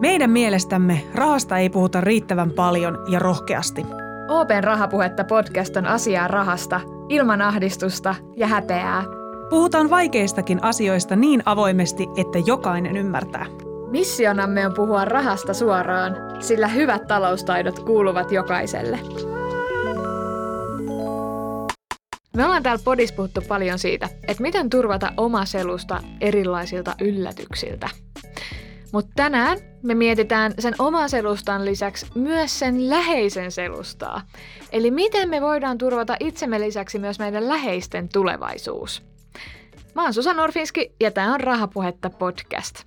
Meidän mielestämme rahasta ei puhuta riittävän paljon ja rohkeasti. Open Rahapuhetta podcast on asiaa rahasta, ilman ahdistusta ja häpeää. Puhutaan vaikeistakin asioista niin avoimesti, että jokainen ymmärtää. Missionamme on puhua rahasta suoraan, sillä hyvät taloustaidot kuuluvat jokaiselle. Me ollaan täällä podissa puhuttu paljon siitä, että miten turvata oma selusta erilaisilta yllätyksiltä. Mutta tänään me mietitään sen oman selustan lisäksi myös sen läheisen selustaa. Eli miten me voidaan turvata itsemme lisäksi myös meidän läheisten tulevaisuus. Mä oon Susan Orfinski ja tämä on Rahapuhetta podcast.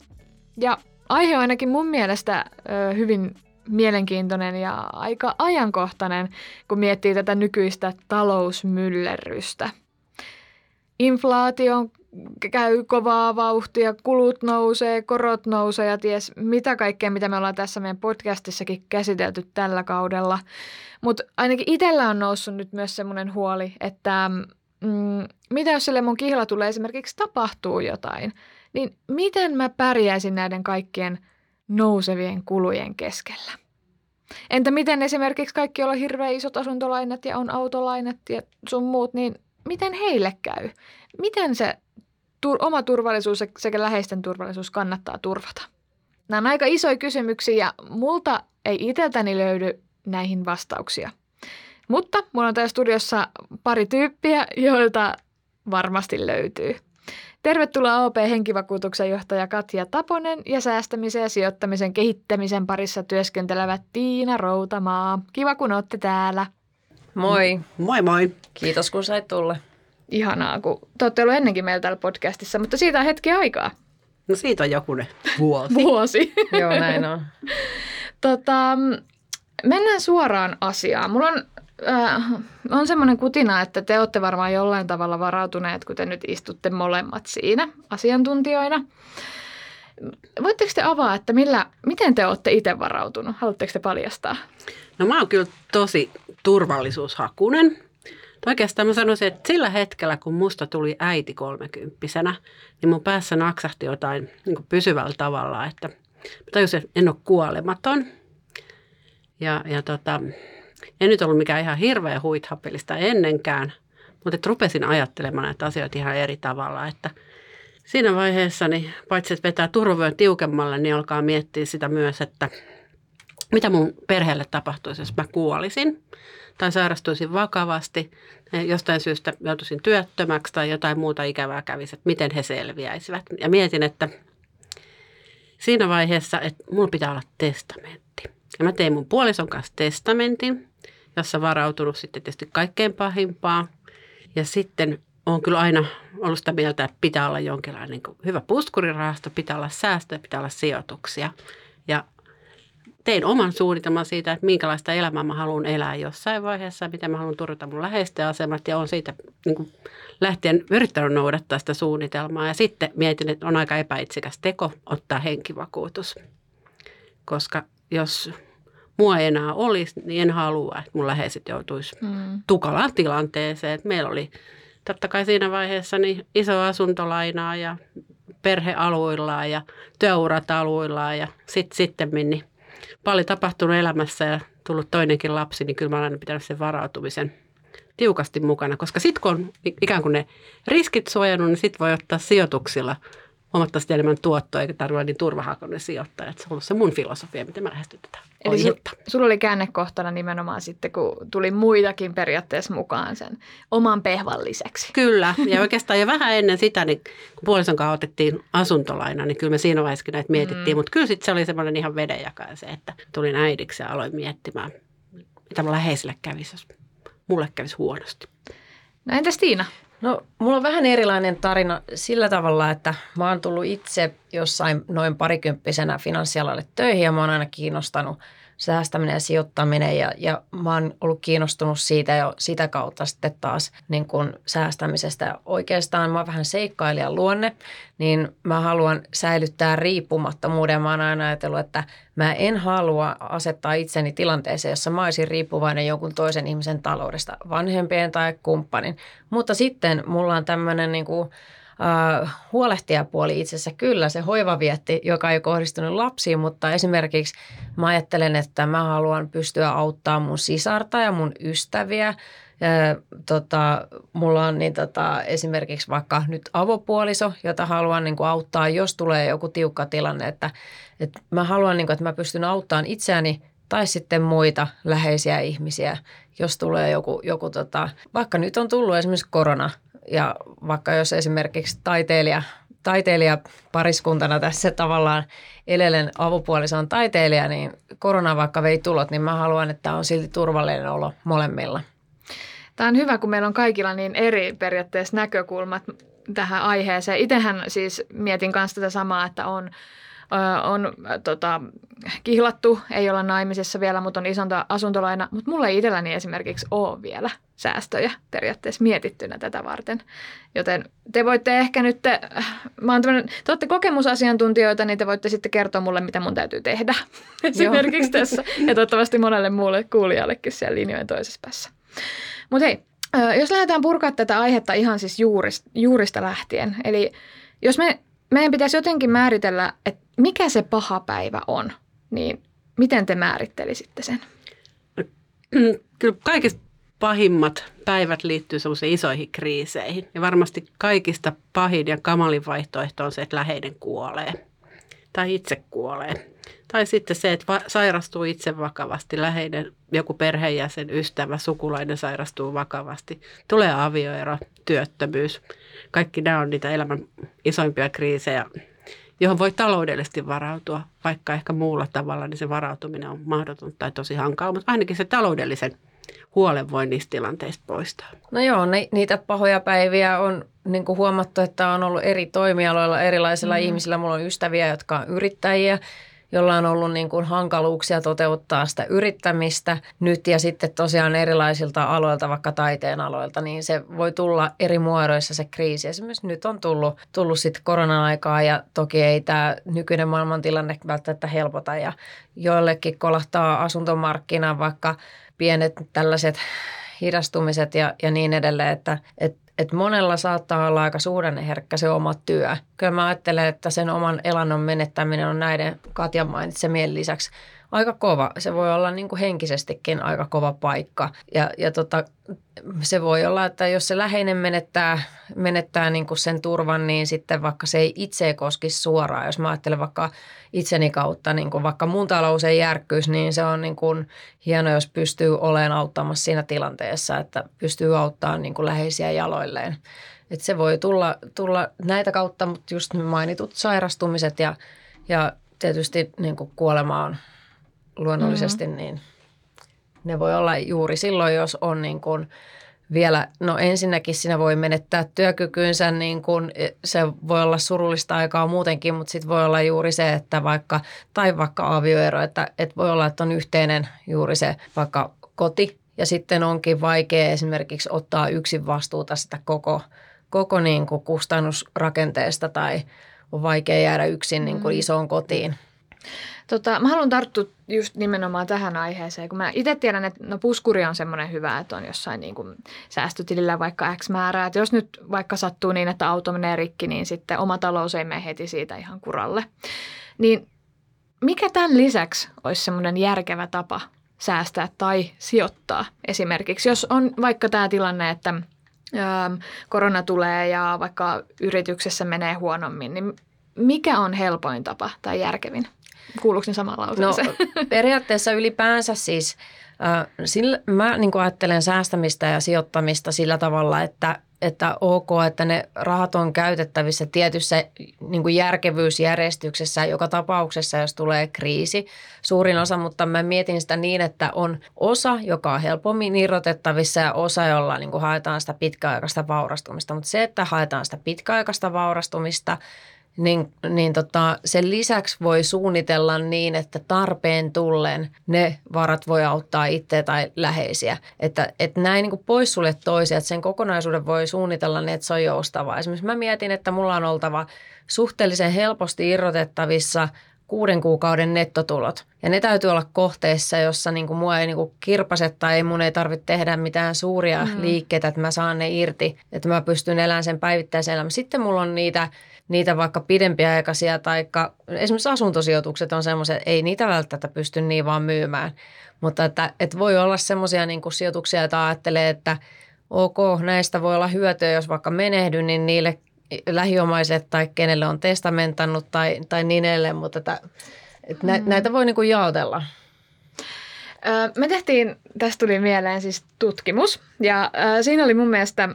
Ja aihe on ainakin mun mielestä ö, hyvin mielenkiintoinen ja aika ajankohtainen, kun miettii tätä nykyistä talousmyllerrystä. Inflaatio käy kovaa vauhtia, kulut nousee, korot nousee ja ties mitä kaikkea, mitä me ollaan tässä meidän podcastissakin käsitelty tällä kaudella. Mutta ainakin itsellä on noussut nyt myös semmoinen huoli, että mm, mitä jos sille mun kihla tulee esimerkiksi tapahtuu jotain, niin miten mä pärjäisin näiden kaikkien nousevien kulujen keskellä? Entä miten esimerkiksi kaikki, joilla on hirveän isot asuntolainat ja on autolainat ja sun muut, niin miten heille käy? Miten se tur- oma turvallisuus sekä läheisten turvallisuus kannattaa turvata? Nämä on aika isoja kysymyksiä ja multa ei itseltäni löydy näihin vastauksia. Mutta mulla on täällä studiossa pari tyyppiä, joilta varmasti löytyy. Tervetuloa OP Henkivakuutuksen johtaja Katja Taponen ja säästämisen ja sijoittamisen kehittämisen parissa työskentelevä Tiina Routamaa. Kiva kun olette täällä. Moi. Moi moi. Kiitos kun sait tulla. Ihanaa, kun te olette olleet ennenkin meillä täällä podcastissa, mutta siitä on hetki aikaa. No siitä on jokunen vuosi. Vuosi. Joo, näin on. tota, mennään suoraan asiaan. Mulla on, äh, on semmoinen kutina, että te olette varmaan jollain tavalla varautuneet, kun te nyt istutte molemmat siinä asiantuntijoina. Voitteko te avaa, että millä, miten te olette itse varautunut? Haluatteko te paljastaa? No mä oon kyllä tosi turvallisuushakunen. Oikeastaan mä sanoisin, että sillä hetkellä, kun musta tuli äiti kolmekymppisenä, niin mun päässä naksahti jotain niin pysyvällä tavalla, että mä tajusin, että en ole kuolematon. Ja, ja tota, en nyt ollut mikään ihan hirveä huithapelista ennenkään, mutta että rupesin ajattelemaan näitä asioita ihan eri tavalla, että siinä vaiheessa, niin paitsi että vetää turvavyön tiukemmalle, niin alkaa miettiä sitä myös, että mitä mun perheelle tapahtuisi, jos mä kuolisin tai sairastuisin vakavasti, jostain syystä joutuisin työttömäksi tai jotain muuta ikävää kävisi, että miten he selviäisivät. Ja mietin, että siinä vaiheessa, että mulla pitää olla testamentti. Ja mä tein mun puolison kanssa testamentin, jossa varautunut sitten tietysti kaikkein pahimpaa. Ja sitten on kyllä aina ollut sitä mieltä, että pitää olla jonkinlainen niin hyvä puskurirahasto, pitää olla säästöjä, pitää olla sijoituksia. Ja tein oman suunnitelman siitä, että minkälaista elämää mä haluan elää jossain vaiheessa, miten mä haluan turvata mun läheisten asemat ja on siitä niin kuin lähtien yrittänyt noudattaa sitä suunnitelmaa. Ja sitten mietin, että on aika epäitsikäs teko ottaa henkivakuutus, koska jos mua ei enää olisi, niin en halua, että mun läheiset joutuisi mm. tukalaan tilanteeseen. Että meillä oli totta kai siinä vaiheessa niin iso asuntolainaa ja perhealuillaan ja työurat aluillaan ja sitten sitten niin paljon tapahtunut elämässä ja tullut toinenkin lapsi, niin kyllä mä olen aina pitänyt sen varautumisen tiukasti mukana, koska sitten kun on ikään kuin ne riskit suojannut, niin sitten voi ottaa sijoituksilla huomattavasti enemmän tuottoa, eikä tarvitse niin turvahakoinen sijoittaja. Se on ollut se mun filosofia, miten mä lähestyn tätä Eli su, sulla oli käännekohtana nimenomaan sitten, kun tuli muitakin periaatteessa mukaan sen oman pehvan lisäksi. Kyllä, ja oikeastaan jo vähän ennen sitä, niin kun puolison kanssa otettiin asuntolaina, niin kyllä me siinä vaiheessa näitä mietittiin. Mm. Mutta kyllä sitten se oli semmoinen ihan vedenjakaja se, että tulin äidiksi ja aloin miettimään, mitä mun läheisille kävisi, jos mulle kävisi huonosti. No entäs Tiina? No, mulla on vähän erilainen tarina sillä tavalla, että mä oon tullut itse jossain noin parikymppisenä finanssialalle töihin ja mä oon aina kiinnostanut säästäminen ja sijoittaminen ja, ja mä oon ollut kiinnostunut siitä jo sitä kautta sitten taas niin kuin säästämisestä. Oikeastaan mä oon vähän seikkailijan luonne, niin mä haluan säilyttää riippumattomuuden. Mä oon aina ajatellut, että mä en halua asettaa itseni tilanteeseen, jossa mä olisin riippuvainen jonkun toisen ihmisen taloudesta, vanhempien tai kumppanin. Mutta sitten mulla on tämmöinen niin kuin äh, huolehtijapuoli itsessä. Kyllä se hoivavietti, joka ei kohdistunut lapsiin, mutta esimerkiksi mä ajattelen, että mä haluan pystyä auttamaan mun sisarta ja mun ystäviä ja, tota, mulla on niin, tota, esimerkiksi vaikka nyt avopuoliso, jota haluan niin kuin, auttaa, jos tulee joku tiukka tilanne. Että, että mä haluan, niin kuin, että mä pystyn auttamaan itseäni tai sitten muita läheisiä ihmisiä, jos tulee joku, joku tota, vaikka nyt on tullut esimerkiksi korona ja vaikka jos esimerkiksi taiteilija, taiteilija pariskuntana tässä tavallaan elelen avopuoliso on taiteilija, niin korona vaikka vei tulot, niin mä haluan, että on silti turvallinen olo molemmilla. Tämä on hyvä, kun meillä on kaikilla niin eri periaatteessa näkökulmat tähän aiheeseen. Itsehän siis mietin kanssa tätä samaa, että on, on tota, kihlattu, ei olla naimisissa vielä, mutta on isonta asuntolaina. Mutta mulla ei itselläni esimerkiksi ole vielä säästöjä periaatteessa mietittynä tätä varten. Joten te voitte ehkä nyt, te, mä oon te olette kokemusasiantuntijoita, niin te voitte sitten kertoa mulle, mitä mun täytyy tehdä esimerkiksi tässä. Ja toivottavasti monelle muulle kuulijallekin siellä linjojen toisessa päässä. Mutta hei, jos lähdetään purkaa tätä aihetta ihan siis juurista, juurista lähtien, eli jos me, meidän pitäisi jotenkin määritellä, että mikä se paha päivä on, niin miten te määrittelisitte sen? Kyllä kaikista pahimmat päivät liittyy sellaisiin isoihin kriiseihin. Ja varmasti kaikista pahin ja kamalin vaihtoehto on se, että läheinen kuolee tai itse kuolee. Tai sitten se, että sairastuu itse vakavasti, läheinen, joku perheenjäsen, ystävä, sukulainen sairastuu vakavasti. Tulee avioero, työttömyys. Kaikki nämä on niitä elämän isoimpia kriisejä, johon voi taloudellisesti varautua, vaikka ehkä muulla tavalla, niin se varautuminen on mahdoton tai tosi hankala, mutta ainakin se taloudellisen huolen voi niistä tilanteista poistaa. No joo, ne, niitä pahoja päiviä on niin kuin huomattu, että on ollut eri toimialoilla erilaisilla mm-hmm. ihmisillä. Mulla on ystäviä, jotka on yrittäjiä jolla on ollut niin kuin hankaluuksia toteuttaa sitä yrittämistä nyt ja sitten tosiaan erilaisilta aloilta, vaikka taiteen aloilta, niin se voi tulla eri muodoissa se kriisi. Esimerkiksi nyt on tullut, tullut sitten koronan aikaa ja toki ei tämä nykyinen maailmantilanne välttämättä helpota ja joillekin kolahtaa asuntomarkkina vaikka pienet tällaiset hidastumiset ja, ja niin edelleen, että, että että monella saattaa olla aika suhdanneherkkä se oma työ. Kyllä mä ajattelen, että sen oman elannon menettäminen on näiden Katjan mainitsemien lisäksi aika kova. Se voi olla niin kuin henkisestikin aika kova paikka. Ja, ja tota, se voi olla, että jos se läheinen menettää, menettää niin kuin sen turvan, niin sitten vaikka se ei itse koski suoraan. Jos mä ajattelen vaikka itseni kautta, niin kuin vaikka mun talous ei järkkyisi, niin se on niin kuin hieno, jos pystyy olemaan auttamassa siinä tilanteessa, että pystyy auttamaan niin kuin läheisiä jaloilleen. Et se voi tulla, tulla näitä kautta, mutta just mainitut sairastumiset ja, ja tietysti niin kuin kuolema on luonnollisesti, mm-hmm. niin ne voi olla juuri silloin, jos on niin kuin vielä, no ensinnäkin siinä voi menettää työkykynsä, niin kuin se voi olla surullista aikaa muutenkin, mutta sitten voi olla juuri se, että vaikka, tai vaikka avioero, että, että voi olla, että on yhteinen juuri se vaikka koti, ja sitten onkin vaikea esimerkiksi ottaa yksin vastuuta sitä koko, koko niin kuin kustannusrakenteesta tai on vaikea jäädä yksin niin kuin mm. isoon kotiin. Tota, mä haluan tarttua just nimenomaan tähän aiheeseen, kun mä itse tiedän, että no puskuri on semmoinen hyvä, että on jossain niin kuin säästötilillä vaikka X määrää. Että jos nyt vaikka sattuu niin, että auto menee rikki, niin sitten oma talous ei mene heti siitä ihan kuralle. Niin mikä tämän lisäksi olisi semmoinen järkevä tapa säästää tai sijoittaa esimerkiksi, jos on vaikka tämä tilanne, että korona tulee ja vaikka yrityksessä menee huonommin, niin mikä on helpoin tapa tai järkevin? Kuuluuko ne samaan? No, periaatteessa ylipäänsä siis äh, sillä, mä niin ajattelen säästämistä ja sijoittamista sillä tavalla, että, että ok, että ne rahat on käytettävissä tietyssä niin kuin järkevyysjärjestyksessä joka tapauksessa, jos tulee kriisi. Suurin osa, mutta mä mietin sitä niin, että on osa, joka on helpommin irrotettavissa ja osa, jolla niin kuin haetaan sitä pitkäaikaista vaurastumista. Mutta se, että haetaan sitä pitkäaikaista vaurastumista – niin, niin tota, sen lisäksi voi suunnitella niin, että tarpeen tullen ne varat voi auttaa itse tai läheisiä. Että, että näin niin poissuljet toisia, että sen kokonaisuuden voi suunnitella niin, että se on joustavaa. Esimerkiksi mä mietin, että mulla on oltava suhteellisen helposti irrotettavissa kuuden kuukauden nettotulot. Ja ne täytyy olla kohteessa, jossa niin kuin mua ei niin kuin kirpase tai mun ei tarvitse tehdä mitään suuria mm. liikkeitä, että mä saan ne irti, että mä pystyn elämään sen päivittäisen elämän. Sitten mulla on niitä, niitä vaikka pidempiaikaisia tai esimerkiksi asuntosijoitukset on semmoiset, ei niitä välttämättä pysty niin vaan myymään. Mutta että, että voi olla semmoisia niin sijoituksia, joita ajattelee, että ok, näistä voi olla hyötyä, jos vaikka menehdyn, niin niille lähiomaiset tai kenelle on testamentannut tai, tai niin edelleen, mutta että, että mm. näitä voi niin kuin jaotella. Me tehtiin, tästä tuli mieleen siis tutkimus ja siinä oli mun mielestä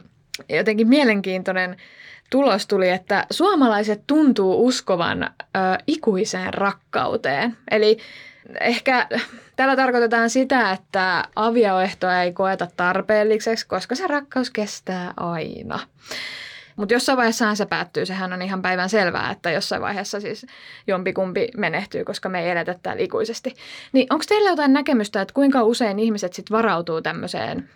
jotenkin mielenkiintoinen tulos tuli, että suomalaiset tuntuu uskovan ikuiseen rakkauteen. Eli ehkä tällä tarkoitetaan sitä, että avioehtoa ei koeta tarpeelliseksi, koska se rakkaus kestää aina. Mutta jossain vaiheessa se päättyy, sehän on ihan päivän selvää, että jossain vaiheessa siis jompikumpi menehtyy, koska me ei eletä täällä ikuisesti. Niin onko teillä jotain näkemystä, että kuinka usein ihmiset sitten varautuu tämmöiseen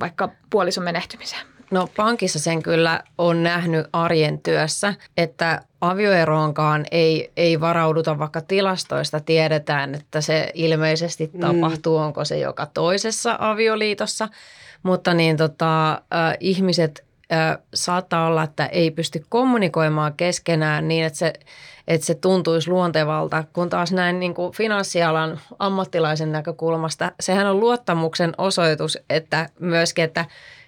vaikka puolison menehtymiseen? No pankissa sen kyllä on nähnyt arjen työssä, että avioeroonkaan ei, ei varauduta, vaikka tilastoista tiedetään, että se ilmeisesti mm. tapahtuu, mm. onko se joka toisessa avioliitossa. Mutta niin tota, äh, ihmiset saattaa olla, että ei pysty kommunikoimaan keskenään niin, että se, että se tuntuisi luontevalta, kun taas näin niin kuin finanssialan ammattilaisen näkökulmasta, sehän on luottamuksen osoitus, että myöskin, että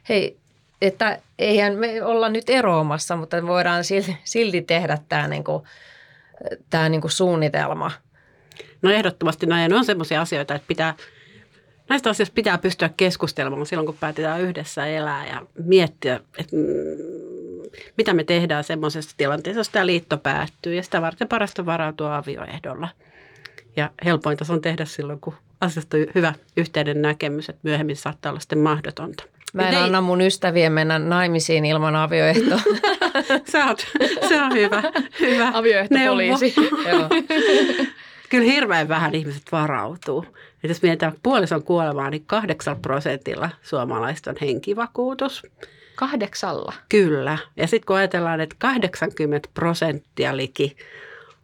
hei, että eihän me olla nyt eroamassa, mutta voidaan silti, silti tehdä tämä, niin kuin, tämä niin kuin suunnitelma. No ehdottomasti näin on sellaisia asioita, että pitää – näistä asioista pitää pystyä keskustelemaan silloin, kun päätetään yhdessä elää ja miettiä, että mm, mitä me tehdään semmoisessa tilanteessa, jos tämä liitto päättyy. Ja sitä varten parasta varautua avioehdolla. Ja helpointa se on tehdä silloin, kun asiasta on hyvä yhteinen näkemys, että myöhemmin saattaa olla sitten mahdotonta. Mä en anna mun ystävien mennä naimisiin ilman avioehtoa. se, on, se on hyvä. hyvä. Avioehtopoliisi. Joo kyllä hirveän vähän ihmiset varautuu. Et jos mietitään puolison kuolemaa, niin kahdeksalla prosentilla suomalaista on henkivakuutus. Kahdeksalla? Kyllä. Ja sitten kun ajatellaan, että 80 prosenttia liki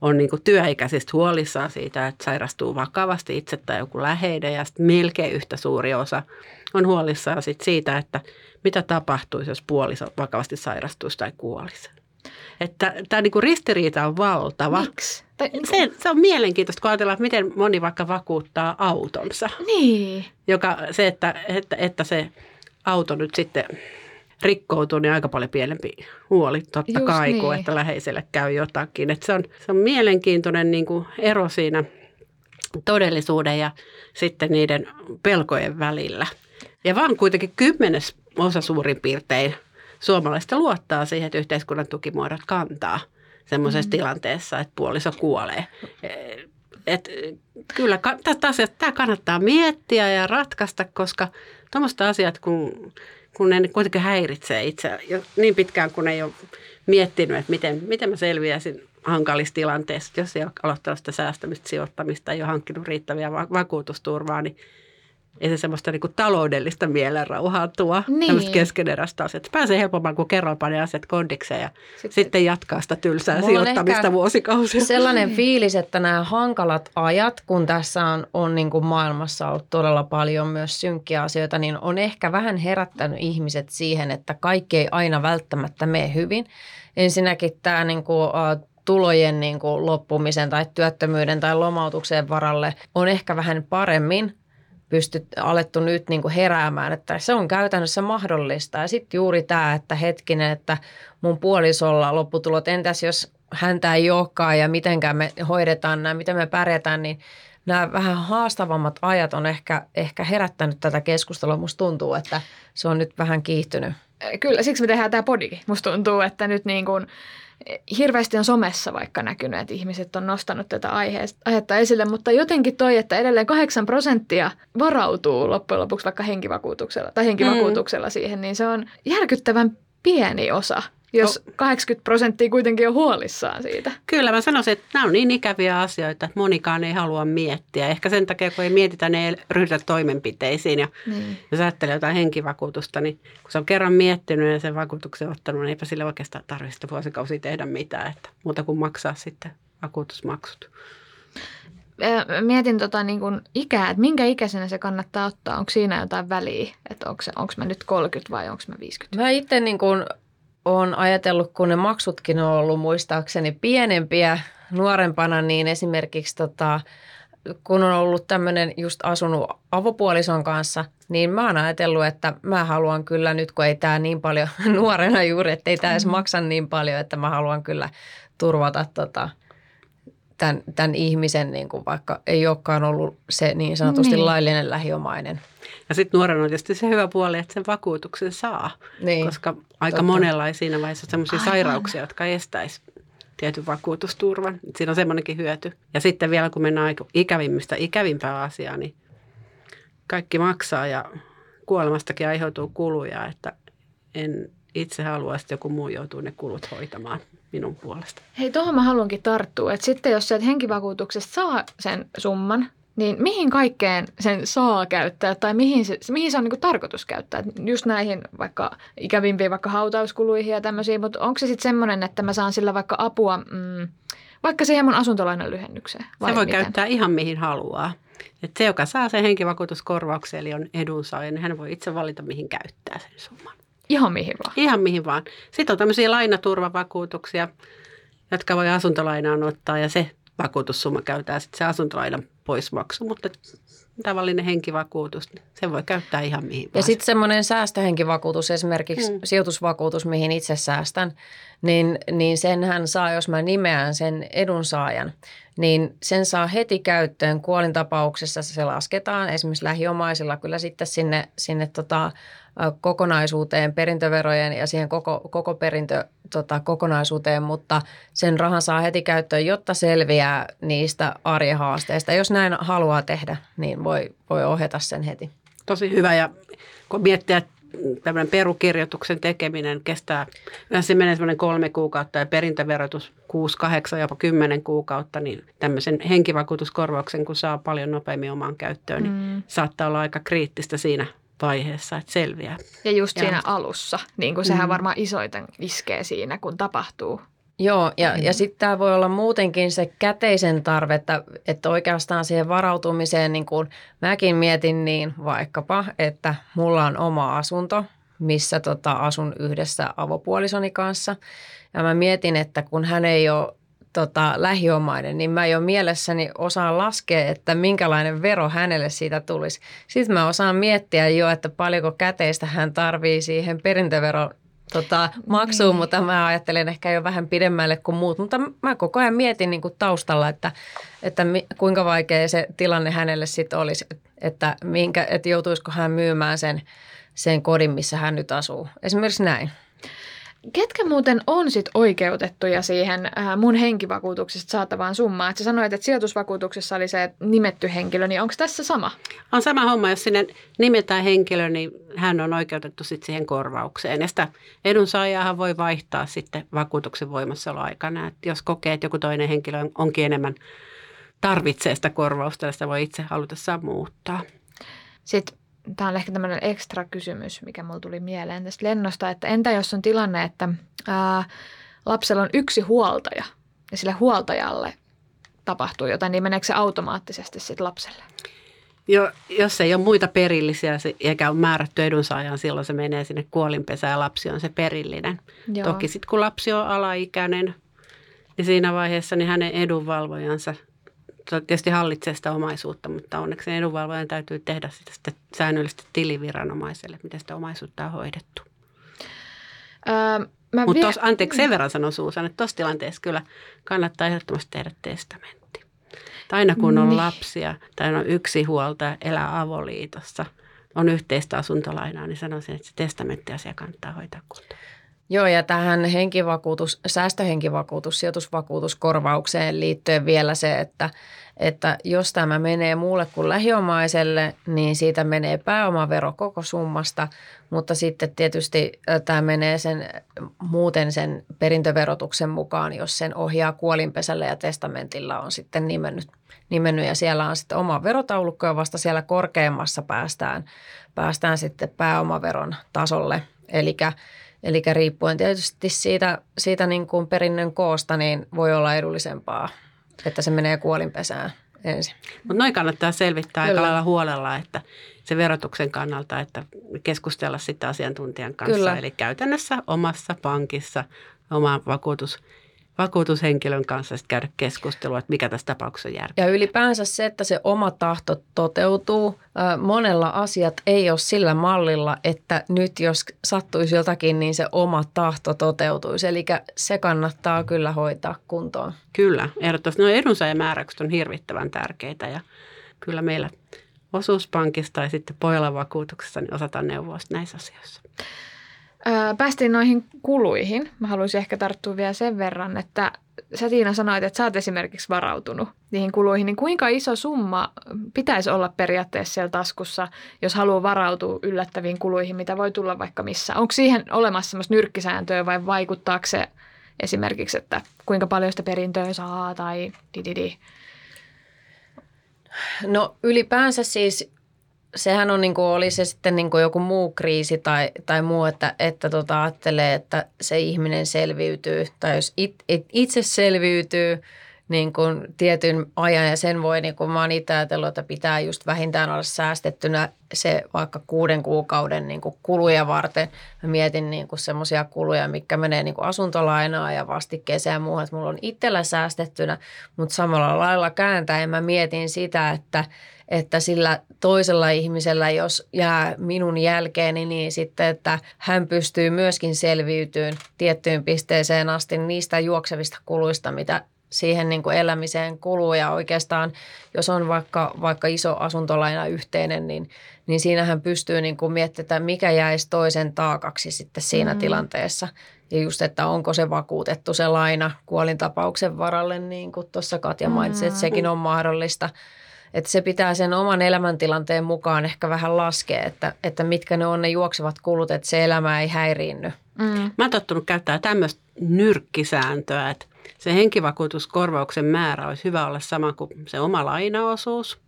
on niin kuin työikäisistä huolissaan siitä, että sairastuu vakavasti itse tai joku läheinen ja sitten melkein yhtä suuri osa on huolissaan sit siitä, että mitä tapahtuisi, jos puoliso vakavasti sairastuisi tai kuolisi. Että tämä niin ristiriita on valtava. Miksi? Se, se on mielenkiintoista, kun ajatellaan, että miten moni vaikka vakuuttaa autonsa. Niin. Joka, se, että, että, että se auto nyt sitten rikkoutuu, niin aika paljon pienempi huoli totta Just kai, niin. kuin että läheiselle käy jotakin. Että se, on, se on mielenkiintoinen niin kuin ero siinä todellisuuden ja sitten niiden pelkojen välillä. Ja vaan kuitenkin kymmenes osa suurin piirtein – suomalaista luottaa siihen, että yhteiskunnan tukimuodot kantaa semmoisessa mm. tilanteessa, että puoliso kuolee. Et, kyllä tästä asiasta tämä kannattaa miettiä ja ratkaista, koska tuommoista asiat, kun, kun ne kuitenkin häiritsee itse niin pitkään, kun ei ole miettinyt, että miten, miten mä selviäisin hankalissa tilanteissa, jos ei ole aloittanut sitä säästämistä, sijoittamista, ei ole hankkinut riittäviä vakuutusturvaa, niin ei se semmoista niin kuin taloudellista mielenrauhaa tuo, niin. semmoista keskeneräistä asiaa. Pääsee helpommin, kun kerran panee asiat kondikseen ja sitten, sitten jatkaa sitä tylsää sijoittamista vuosikausia. sellainen fiilis, että nämä hankalat ajat, kun tässä on, on niin kuin maailmassa ollut todella paljon myös synkkiä asioita, niin on ehkä vähän herättänyt ihmiset siihen, että kaikki ei aina välttämättä mene hyvin. Ensinnäkin tämä niin kuin, tulojen niin kuin loppumisen tai työttömyyden tai lomautuksen varalle on ehkä vähän paremmin pystyt, alettu nyt niin kuin heräämään, että se on käytännössä mahdollista. Ja sitten juuri tämä, että hetkinen, että mun puolisolla lopputulot, entäs jos häntä ei olekaan ja mitenkään me hoidetaan nämä, miten me pärjätään, niin nämä vähän haastavammat ajat on ehkä, ehkä herättänyt tätä keskustelua. Musta tuntuu, että se on nyt vähän kiihtynyt. Kyllä, siksi me tehdään tämä podikin. Musta tuntuu, että nyt niin kuin – hirveästi on somessa vaikka näkynyt, että ihmiset on nostanut tätä aihetta esille, mutta jotenkin toi, että edelleen 8 prosenttia varautuu loppujen lopuksi vaikka henkivakuutuksella tai henkivakuutuksella mm. siihen, niin se on järkyttävän pieni osa jos 80 prosenttia kuitenkin on huolissaan siitä. Kyllä mä sanoisin, että nämä on niin ikäviä asioita, että monikaan ei halua miettiä. Ehkä sen takia, kun ei mietitä, ne ei ryhdytä toimenpiteisiin. Ja niin. jos ajattelee jotain henkivakuutusta, niin kun se on kerran miettinyt ja sen vakuutuksen ottanut, niin eipä sille oikeastaan tarvitse vuosikausia tehdä mitään, että muuta kuin maksaa sitten vakuutusmaksut. Mietin tota niin kuin ikää, että minkä ikäisenä se kannattaa ottaa. Onko siinä jotain väliä, että onko, se, onko mä nyt 30 vai onko mä 50? Mä itse niin kuin olen ajatellut, kun ne maksutkin on ollut muistaakseni pienempiä nuorempana, niin esimerkiksi tota, kun on ollut tämmöinen just asunut avopuolison kanssa, niin mä oon ajatellut, että mä haluan kyllä nyt, kun ei tämä niin paljon nuorena juuri, että ei tämä edes mm. maksa niin paljon, että mä haluan kyllä turvata tota, tämän, tämän ihmisen, niin kuin vaikka ei olekaan ollut se niin sanotusti niin. laillinen lähiomainen. Ja sitten nuorena on tietysti se hyvä puoli, että sen vakuutuksen saa, niin, koska aika totta. monella ei siinä vaiheessa sellaisia sairauksia, jotka estäisi tietyn vakuutusturvan. Siinä on semmoinenkin hyöty. Ja sitten vielä kun mennään ikävimmistä ikävimpää asiaa, niin kaikki maksaa ja kuolemastakin aiheutuu kuluja, että en itse halua, että joku muu joutuu ne kulut hoitamaan minun puolesta. Hei, tuohon mä haluankin tarttua, että sitten jos se henkivakuutuksesta saa sen summan, niin mihin kaikkeen sen saa käyttää tai mihin se, mihin se on niin tarkoitus käyttää? Just näihin vaikka ikävimpiin vaikka hautauskuluihin ja tämmöisiin, mutta onko se sitten semmoinen, että mä saan sillä vaikka apua mm, vaikka siihen mun asuntolainan lyhennykseen? se voi miten? käyttää ihan mihin haluaa. Et se, joka saa sen henkivakuutuskorvauksen, eli on edunsaaja, niin hän voi itse valita, mihin käyttää sen summan. Ihan mihin vaan? Ihan mihin vaan. Sitten on tämmöisiä lainaturvavakuutuksia, jotka voi asuntolainaan ottaa ja se vakuutussumma käytetään sitten se asuntolainan poismaksu, mutta tavallinen henkivakuutus, niin se voi käyttää ihan mihin Ja sitten semmoinen säästöhenkivakuutus, esimerkiksi hmm. sijoitusvakuutus, mihin itse säästän, niin, niin senhän saa, jos mä nimeän sen edunsaajan, niin sen saa heti käyttöön kuolintapauksessa. Se lasketaan esimerkiksi lähiomaisilla kyllä sitten sinne, sinne tota, kokonaisuuteen, perintöverojen ja siihen koko, koko perintö tota, kokonaisuuteen, mutta sen rahan saa heti käyttöön, jotta selviää niistä arjen haasteista. Jos näin haluaa tehdä, niin voi, voi ohjata sen heti. Tosi hyvä ja kun miettii, että tämmöinen perukirjoituksen tekeminen kestää, se menee semmoinen kolme kuukautta ja perintöverotus 6, 8, jopa 10 kuukautta, niin tämmöisen henkivakuutuskorvauksen, kun saa paljon nopeammin omaan käyttöön, niin mm. saattaa olla aika kriittistä siinä vaiheessa, että selviää. Ja just ja siinä alussa, niin kuin sehän mm. varmaan isoiten iskee siinä, kun tapahtuu Joo, ja, mm. ja sitten tämä voi olla muutenkin se käteisen tarve, että, että oikeastaan siihen varautumiseen, niin kuin mäkin mietin niin vaikkapa, että mulla on oma asunto, missä tota, asun yhdessä avopuolisoni kanssa. Ja mä mietin, että kun hän ei ole tota, lähiomainen, niin mä jo mielessäni osaan laskea, että minkälainen vero hänelle siitä tulisi. Sitten mä osaan miettiä jo, että paljonko käteistä hän tarvii siihen perintöveron tota, maksuun, niin. mutta mä ajattelen ehkä jo vähän pidemmälle kuin muut. Mutta mä koko ajan mietin niin kuin taustalla, että, että mi, kuinka vaikea se tilanne hänelle sitten olisi, että, minkä, että joutuisiko hän myymään sen, sen kodin, missä hän nyt asuu. Esimerkiksi näin. Ketkä muuten on sit oikeutettuja siihen äh, mun henkivakuutuksesta saatavaan summaan? Et sä sanoit, että sijoitusvakuutuksessa oli se nimetty henkilö, niin onko tässä sama? On sama homma. Jos sinne nimetään henkilö, niin hän on oikeutettu sit siihen korvaukseen. Ja sitä edunsaajaahan voi vaihtaa sitten vakuutuksen voimassaoloaikana. Et jos kokee, että joku toinen henkilö onkin enemmän tarvitsee sitä korvausta, ja sitä voi itse halutessaan muuttaa. Sitten tämä on ehkä tämmöinen ekstra kysymys, mikä mulla tuli mieleen tästä lennosta, että entä jos on tilanne, että ää, lapsella on yksi huoltaja ja sille huoltajalle tapahtuu jotain, niin meneekö se automaattisesti sitten lapselle? Jo, jos ei ole muita perillisiä eikä ole määrätty edunsaajan, silloin se menee sinne kuolinpesään ja lapsi on se perillinen. Joo. Toki sitten kun lapsi on alaikäinen, niin siinä vaiheessa niin hänen edunvalvojansa – tietysti hallitsee sitä omaisuutta, mutta onneksi edunvalvojan täytyy tehdä sitä, sitä säännöllisesti tiliviranomaiselle, miten sitä omaisuutta on hoidettu. Öö, mutta vie... anteeksi, sen verran sanon Suusan, että tuossa tilanteessa kyllä kannattaa ehdottomasti tehdä testamentti. Tai aina kun on niin. lapsia tai on yksi huolta, elää avoliitossa, on yhteistä asuntolainaa, niin sanoisin, että se testamenttiasia kannattaa hoitaa kuntoon. Joo, ja tähän henkivakuutus, säästöhenkivakuutus, sijoitusvakuutuskorvaukseen liittyen vielä se, että, että jos tämä menee muulle kuin lähiomaiselle, niin siitä menee pääomavero koko summasta, mutta sitten tietysti tämä menee sen muuten sen perintöverotuksen mukaan, jos sen ohjaa kuolinpesällä ja testamentilla on sitten nimennyt, nimennyt ja siellä on sitten oma verotaulukko ja vasta siellä korkeammassa päästään, päästään sitten pääomaveron tasolle. Eli Eli riippuen tietysti siitä, siitä niin kuin perinnön koosta, niin voi olla edullisempaa että se menee kuolinpesään ensin. Mutta noin kannattaa selvittää Kyllä. aika lailla huolella, että se verotuksen kannalta, että keskustella sitten asiantuntijan kanssa. Kyllä. Eli käytännössä omassa pankissa oma vakuutus vakuutushenkilön kanssa sitten käydä keskustelua, että mikä tässä tapauksessa on järkeä. Ja ylipäänsä se, että se oma tahto toteutuu. Monella asiat ei ole sillä mallilla, että nyt jos sattuisi jotakin, niin se oma tahto toteutuisi. Eli se kannattaa kyllä hoitaa kuntoon. Kyllä, ehdottomasti. No edunsaajamääräykset on hirvittävän tärkeitä ja kyllä meillä osuuspankista ja sitten pojalla vakuutuksessa niin osataan neuvoa näissä asioissa. Päästiin noihin kuluihin. Mä haluaisin ehkä tarttua vielä sen verran, että sä Tiina sanoit, että sä oot esimerkiksi varautunut niihin kuluihin, niin kuinka iso summa pitäisi olla periaatteessa siellä taskussa, jos haluaa varautua yllättäviin kuluihin, mitä voi tulla vaikka missä? Onko siihen olemassa semmoista nyrkkisääntöä vai vaikuttaako se esimerkiksi, että kuinka paljon sitä perintöä saa tai dididi? No ylipäänsä siis sehän on niin kuin, oli se sitten niin kuin joku muu kriisi tai, tai muu, että, että tota, ajattelee, että se ihminen selviytyy tai jos it, it, itse selviytyy niin kuin tietyn ajan ja sen voi, niin kuin mä oon itse ajatellut, että pitää just vähintään olla säästettynä se vaikka kuuden kuukauden niin kuin kuluja varten. Mä mietin niin kuin semmoisia kuluja, mikä menee niin kuin asuntolainaa ja vastikkeeseen ja muuhun, että mulla on itsellä säästettynä, mutta samalla lailla kääntäen mä mietin sitä, että – että sillä toisella ihmisellä, jos jää minun jälkeeni, niin sitten, että hän pystyy myöskin selviytymään tiettyyn pisteeseen asti niistä juoksevista kuluista, mitä siihen niin kuin elämiseen kuluu ja oikeastaan jos on vaikka, vaikka iso asuntolaina yhteinen, niin, niin siinähän pystyy niin kuin miettimään, mikä jäisi toisen taakaksi sitten siinä mm. tilanteessa. Ja just, että onko se vakuutettu se laina kuolintapauksen varalle, niin kuin tuossa Katja mainitsi, mm. että sekin on mahdollista – että se pitää sen oman elämäntilanteen mukaan ehkä vähän laskea, että, että mitkä ne on ne juoksevat kulut, että se elämä ei häiriinny. Mm. Mä oon tottunut käyttää tämmöistä nyrkkisääntöä, että se henkivakuutuskorvauksen määrä olisi hyvä olla sama kuin se oma lainaosuus –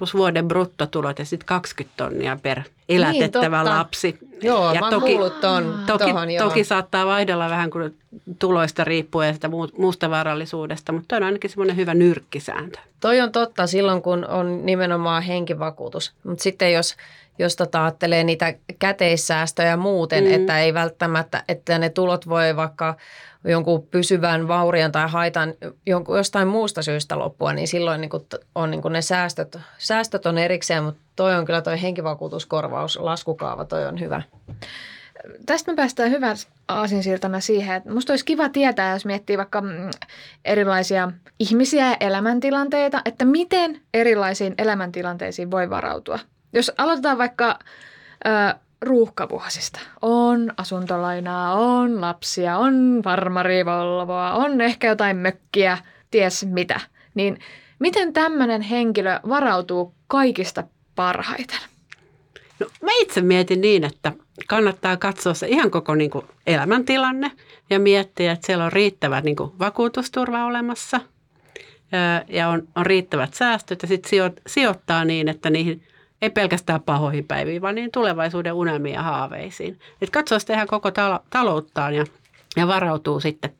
plus vuoden bruttotulot ja sitten 20 tonnia per elätettävä niin, lapsi. Joo, ja toki, ton, toki, tohon, toki saattaa vaihdella vähän kuin tuloista riippuen ja sitä muusta varallisuudesta, mutta on ainakin semmoinen hyvä nyrkkisääntö. Toi on totta silloin, kun on nimenomaan henkivakuutus, mutta sitten jos jos tota ajattelee niitä käteissäästöjä muuten, mm. että ei välttämättä, että ne tulot voi vaikka jonkun pysyvän vaurion tai haitan jonkun, jostain muusta syystä loppua, niin silloin niin kuin on niin kuin ne säästöt, säästöt on erikseen, mutta toi on kyllä toi henkivakuutuskorvaus, laskukaava, toi on hyvä. Tästä me päästään hyvän aasinsiltana siihen, että musta olisi kiva tietää, jos miettii vaikka mm, erilaisia ihmisiä ja elämäntilanteita, että miten erilaisiin elämäntilanteisiin voi varautua. Jos aloitetaan vaikka ruuhkavuosista. On asuntolainaa, on lapsia, on farmarivolvoa, on ehkä jotain mökkiä, ties mitä. Niin miten tämmöinen henkilö varautuu kaikista parhaiten? No, mä itse mietin niin, että kannattaa katsoa se ihan koko niin kuin, elämäntilanne ja miettiä, että siellä on riittävä niin kuin, vakuutusturva olemassa ja on, on riittävät säästöt ja sitten sijoittaa niin, että niihin ei pelkästään pahoihin päiviin, vaan niin tulevaisuuden unelmiin ja haaveisiin. Et katsoo sitä ihan koko talo, talouttaan ja, ja varautuu sitten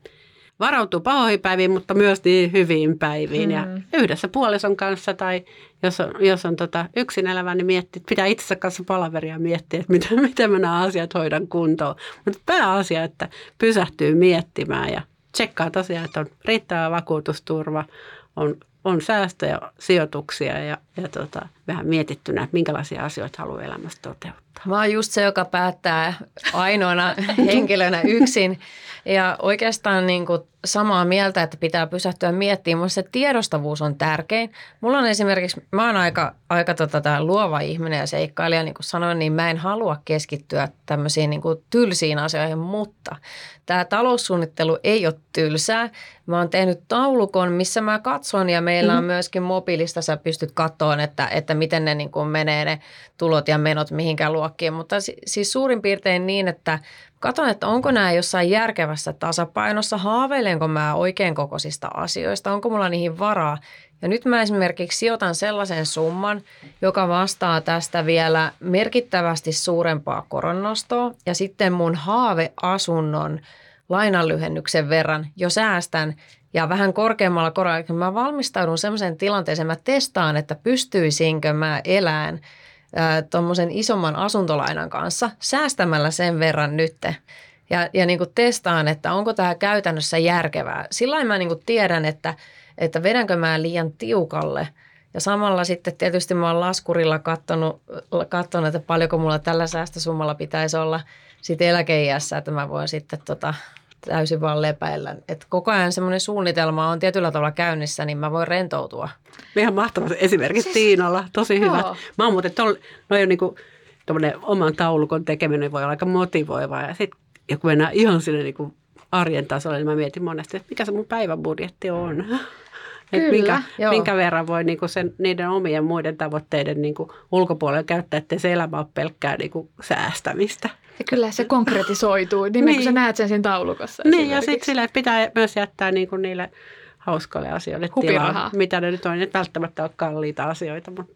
varautuu pahoihin päiviin, mutta myös niin hyviin päiviin. Hmm. Ja yhdessä puolison kanssa tai jos on, jos on tota yksin elävä, niin miettii, pitää itsensä kanssa palaveria miettiä, että miten, miten mä nämä asiat hoidan kuntoon. Mutta pääasia, että pysähtyy miettimään ja tsekkaa tosiaan, että on riittävä vakuutusturva, on on säästöjä, sijoituksia ja, ja tota, vähän mietittynä, että minkälaisia asioita haluaa elämässä toteuttaa. Mä oon just se, joka päättää ainoana henkilönä yksin. Ja oikeastaan niin kuin samaa mieltä, että pitää pysähtyä miettimään. Minusta se tiedostavuus on tärkein. Mulla on esimerkiksi, mä oon aika, aika tota, tää luova ihminen ja seikkailija, niin kuin sanoin, niin mä en halua keskittyä tämmöisiin niin kuin tylsiin asioihin, mutta tämä taloussuunnittelu ei ole tylsää. Mä oon tehnyt taulukon, missä mä katson ja meillä on mm-hmm. myöskin mobiilista, sä pystyt katsomaan, että, että miten ne niin kuin menee ne tulot ja menot mihinkään luokkiin. Mutta siis suurin piirtein niin, että Katon, että onko nämä jossain järkevässä tasapainossa, haaveilenko mä oikein kokoisista asioista, onko mulla niihin varaa. Ja nyt mä esimerkiksi sijoitan sellaisen summan, joka vastaa tästä vielä merkittävästi suurempaa koronnostoa ja sitten mun haaveasunnon lainanlyhennyksen verran jo säästän ja vähän korkeammalla korolla, kun mä valmistaudun sellaiseen tilanteeseen, mä testaan, että pystyisinkö mä elään tuommoisen isomman asuntolainan kanssa säästämällä sen verran nytte. Ja, ja niin kuin testaan, että onko tämä käytännössä järkevää. Sillä mä niin kuin tiedän, että, että vedänkö mä liian tiukalle. Ja samalla sitten tietysti mä oon laskurilla katsonut, katsonut että paljonko mulla tällä säästösummalla pitäisi olla sitten eläkeiässä, että mä voin sitten tota, täysin vaan lepäillä. Et koko ajan semmoinen suunnitelma on tietyllä tavalla käynnissä, niin mä voin rentoutua. Ihan mahtavat esimerkiksi siis, Tiinalla, tosi hyvä. Mä oon muuten, tol, no jo niinku, oman taulukon tekeminen voi olla aika motivoivaa ja sitten ja kun mennään ihan sinne niin arjen tasolle, niin mä mietin monesti, että mikä se mun päiväbudjetti on. Kyllä, minkä, minkä verran voi niinku sen, niiden omien muiden tavoitteiden niinku ulkopuolella käyttää, ettei se elämä ole pelkkää niinku säästämistä. Ja kyllä se konkretisoituu, niin, niin. kun sä näet sen siinä taulukossa. Niin, ja sitten sille pitää myös jättää niinku niille hauskoille asioille tilaa. Mitä ne nyt on, että välttämättä ole kalliita asioita, mutta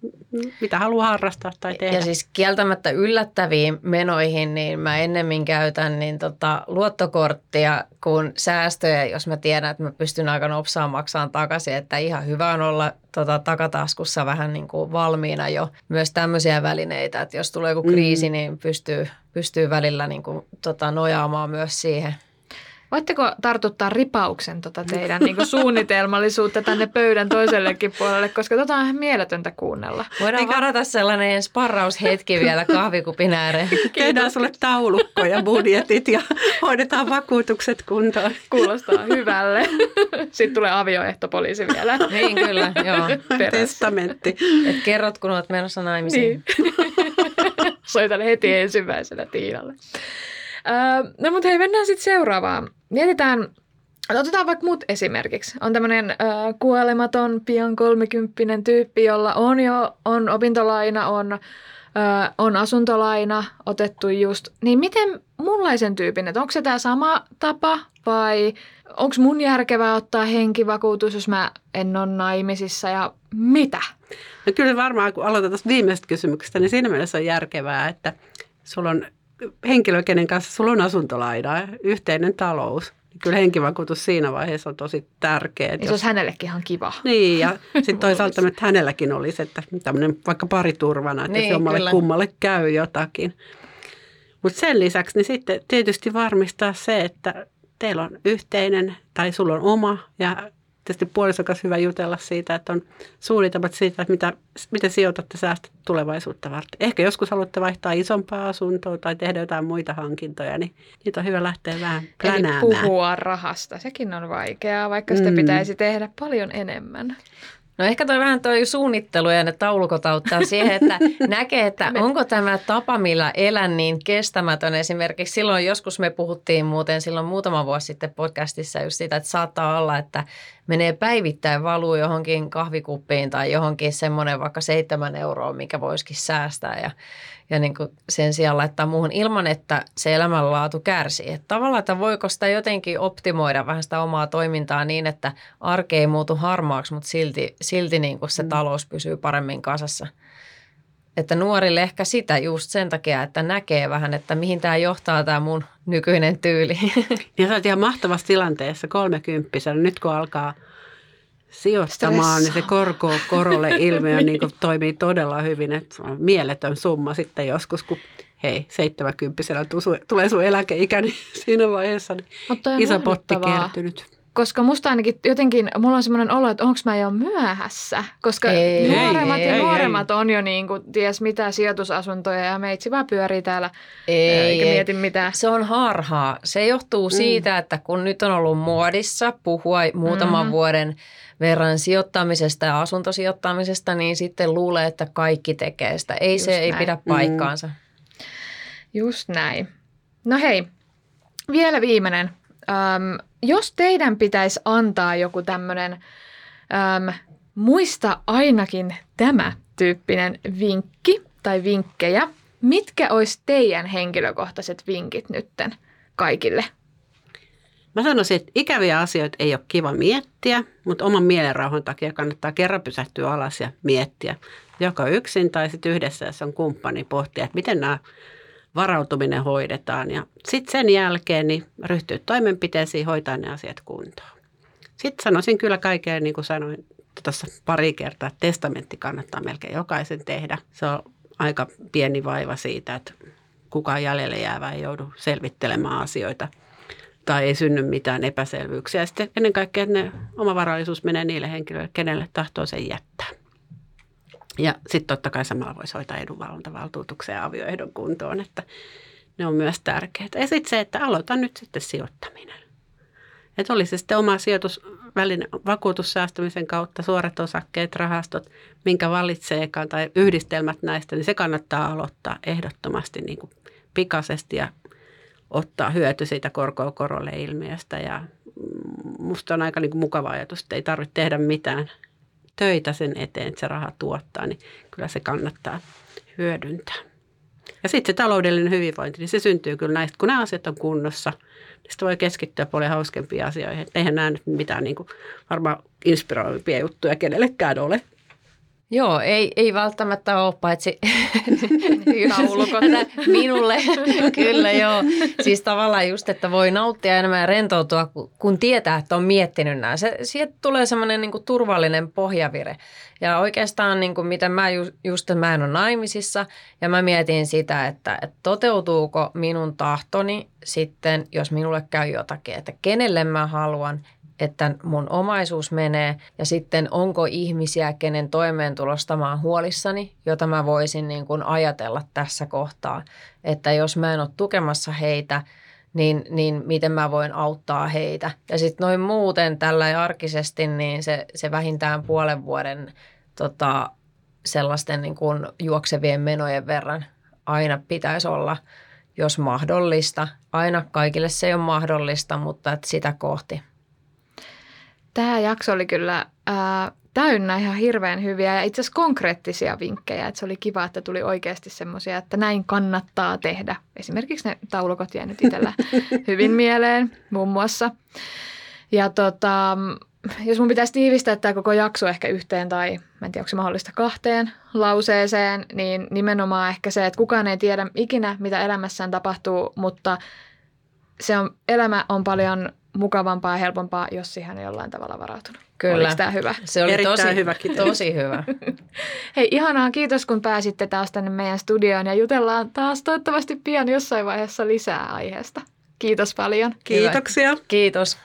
mitä haluaa harrastaa tai tehdä. Ja siis kieltämättä yllättäviin menoihin, niin mä ennemmin käytän niin tota, luottokorttia kuin säästöjä, jos mä tiedän, että mä pystyn aika nopsaan maksamaan takaisin. Että ihan hyvä on olla tota, takataskussa vähän niin kuin valmiina jo myös tämmöisiä välineitä, että jos tulee joku kriisi, mm. niin pystyy, pystyy välillä niin kuin, tota, nojaamaan myös siihen. Voitteko tartuttaa ripauksen tota teidän niin kuin suunnitelmallisuutta tänne pöydän toisellekin puolelle, koska tota on ihan mieletöntä kuunnella. Voidaan Eikä... varata sellainen sparraushetki vielä kahvikupin ääreen. Tehdään sulle taulukko ja budjetit ja hoidetaan vakuutukset kuntoon. Kuulostaa hyvälle. Sitten tulee avioehtopoliisi vielä. niin kyllä, joo. Perässä. Testamentti. Et kerrot, kun olet menossa naimisiin. Niin. Soitan heti ensimmäisenä Tiinalle. Öö, no mutta hei, mennään sitten seuraavaan. Mietitään, otetaan vaikka mut esimerkiksi. On tämmöinen öö, kuolematon, pian kolmekymppinen tyyppi, jolla on jo on opintolaina, on, öö, on asuntolaina otettu just. Niin miten munlaisen tyypin, että onko se tämä sama tapa vai onko mun järkevää ottaa henkivakuutus, jos mä en ole naimisissa ja mitä? No kyllä varmaan, kun aloitetaan tuosta viimeisestä kysymyksestä, niin siinä mielessä on järkevää, että sulla on henkilö, kenen kanssa sulla on asuntolaina, yhteinen talous, niin kyllä henkivakuutus siinä vaiheessa on tosi tärkeä. Ja se olisi hänellekin ihan kiva. Niin, ja sitten toisaalta että hänelläkin olisi, että tämmöinen vaikka pariturvana, että niin, se omalle kyllä. kummalle käy jotakin. Mutta sen lisäksi niin sitten tietysti varmistaa se, että teillä on yhteinen tai sulla on oma ja tietysti puolison kanssa hyvä jutella siitä, että on suunnitelmat siitä, että mitä, miten sijoitatte säästät tulevaisuutta varten. Ehkä joskus haluatte vaihtaa isompaa asuntoa tai tehdä jotain muita hankintoja, niin niitä on hyvä lähteä vähän plänäämään. Eli puhua rahasta, sekin on vaikeaa, vaikka sitä mm. pitäisi tehdä paljon enemmän. No ehkä toi vähän toi suunnittelu ja ne taulukot auttaa siihen, että näkee, että onko tämä tapa, millä elän niin kestämätön. Esimerkiksi silloin joskus me puhuttiin muuten silloin muutama vuosi sitten podcastissa just siitä, että saattaa olla, että menee päivittäin valuu johonkin kahvikuppiin tai johonkin semmoinen vaikka seitsemän euroa, mikä voisikin säästää ja, ja niin kuin sen sijaan laittaa muuhun ilman, että se elämänlaatu kärsii. Että tavallaan, että voiko sitä jotenkin optimoida vähän sitä omaa toimintaa niin, että arke ei muutu harmaaksi, mutta silti, silti niin kuin se mm. talous pysyy paremmin kasassa. Että nuorille ehkä sitä just sen takia, että näkee vähän, että mihin tämä johtaa tämä mun nykyinen tyyli. Ja sä oot ihan mahtavassa tilanteessa kolmekymppisenä. Nyt kun alkaa sijoittamaan, niin se korko korolle ilmiö niin toimii todella hyvin. Että on mieletön summa sitten joskus, kun hei, 70 tulee sun eläkeikä, niin siinä vaiheessa niin iso potti kertynyt. Koska musta ainakin jotenkin, mulla on semmoinen olo, että onko mä jo myöhässä. Koska ei, nuoremmat ei, ja ei, nuoremmat ei. on jo niin kuin, ties mitä sijoitusasuntoja ja meitsi vaan pyörii täällä ei, eikä mieti mitään. Se on harhaa. Se johtuu mm. siitä, että kun nyt on ollut muodissa puhua muutaman mm-hmm. vuoden verran sijoittamisesta ja asuntosijoittamisesta, niin sitten luulee, että kaikki tekee sitä. Ei Just se näin. ei pidä paikkaansa. Mm. Just näin. No hei, vielä viimeinen. Öm, jos teidän pitäisi antaa joku tämmöinen äm, muista ainakin tämä tyyppinen vinkki tai vinkkejä, mitkä olisi teidän henkilökohtaiset vinkit nytten kaikille? Mä sanoisin, että ikäviä asioita ei ole kiva miettiä, mutta oman mielenrauhan takia kannattaa kerran pysähtyä alas ja miettiä. Joko yksin tai sitten yhdessä, jos on kumppani, pohtia, että miten nämä varautuminen hoidetaan. Ja sitten sen jälkeen niin ryhtyy toimenpiteisiin, hoitaa ne asiat kuntoon. Sitten sanoisin kyllä kaikkeen, niin kuin sanoin tuossa pari kertaa, että testamentti kannattaa melkein jokaisen tehdä. Se on aika pieni vaiva siitä, että kukaan jäljelle jäävä ei joudu selvittelemään asioita tai ei synny mitään epäselvyyksiä. Sitten ennen kaikkea, ne omavaraisuus menee niille henkilöille, kenelle tahtoo sen jättää. Ja sitten totta kai samalla voisi hoitaa edunvalvontavaltuutuksen ja avioehdon kuntoon, että ne on myös tärkeitä. Ja sitten se, että aloita nyt sitten sijoittaminen. Että oli se sitten oma sijoitusväline vakuutussäästämisen kautta, suorat osakkeet, rahastot, minkä valitseekaan tai yhdistelmät näistä, niin se kannattaa aloittaa ehdottomasti niin kuin pikaisesti ja ottaa hyöty siitä korkoa korolle ilmiöstä. Ja musta on aika niin kuin mukava ajatus, että ei tarvitse tehdä mitään töitä sen eteen, että se raha tuottaa, niin kyllä se kannattaa hyödyntää. Ja sitten se taloudellinen hyvinvointi, niin se syntyy kyllä näistä, kun nämä asiat on kunnossa, niin sitten voi keskittyä paljon hauskempiin asioihin. Eihän nämä nyt mitään niin kuin, varmaan inspiroivimpia juttuja kenellekään ole. Joo, ei, ei välttämättä ole, paitsi taulukot minulle. Kyllä joo. Siis tavallaan just, että voi nauttia enemmän ja rentoutua, kun tietää, että on miettinyt nämä. Se, sieltä tulee semmoinen niin turvallinen pohjavire. Ja oikeastaan niin kuin, miten mä just, just, mä en ole naimisissa ja mä mietin sitä, että, että toteutuuko minun tahtoni sitten, jos minulle käy jotakin, että kenelle mä haluan että mun omaisuus menee ja sitten onko ihmisiä, kenen toimeentulosta mä oon huolissani, jota mä voisin niin kuin ajatella tässä kohtaa. Että jos mä en ole tukemassa heitä, niin, niin miten mä voin auttaa heitä. Ja sitten noin muuten tällä arkisesti, niin se, se vähintään puolen vuoden tota, sellaisten niin kuin juoksevien menojen verran aina pitäisi olla, jos mahdollista. Aina kaikille se ei ole mahdollista, mutta että sitä kohti – Tämä jakso oli kyllä ää, täynnä ihan hirveän hyviä ja itse asiassa konkreettisia vinkkejä. Että se oli kiva, että tuli oikeasti semmoisia, että näin kannattaa tehdä. Esimerkiksi ne taulukot jäi nyt itsellä hyvin mieleen muun muassa. Ja tota, jos mun pitäisi tiivistää tämä koko jakso ehkä yhteen tai mä en tiedä, onko se mahdollista kahteen lauseeseen, niin nimenomaan ehkä se, että kukaan ei tiedä ikinä, mitä elämässään tapahtuu, mutta se on, elämä on paljon mukavampaa ja helpompaa, jos siihen ei jollain tavalla varautunut. Kyllä. Oliko tämä hyvä? Se oli Erittäin tosi, hyvä, tosi hyvä. Hei, ihanaa. Kiitos, kun pääsitte taas tänne meidän studioon ja jutellaan taas toivottavasti pian jossain vaiheessa lisää aiheesta. Kiitos paljon. Kiitoksia. Hyvä. Kiitos.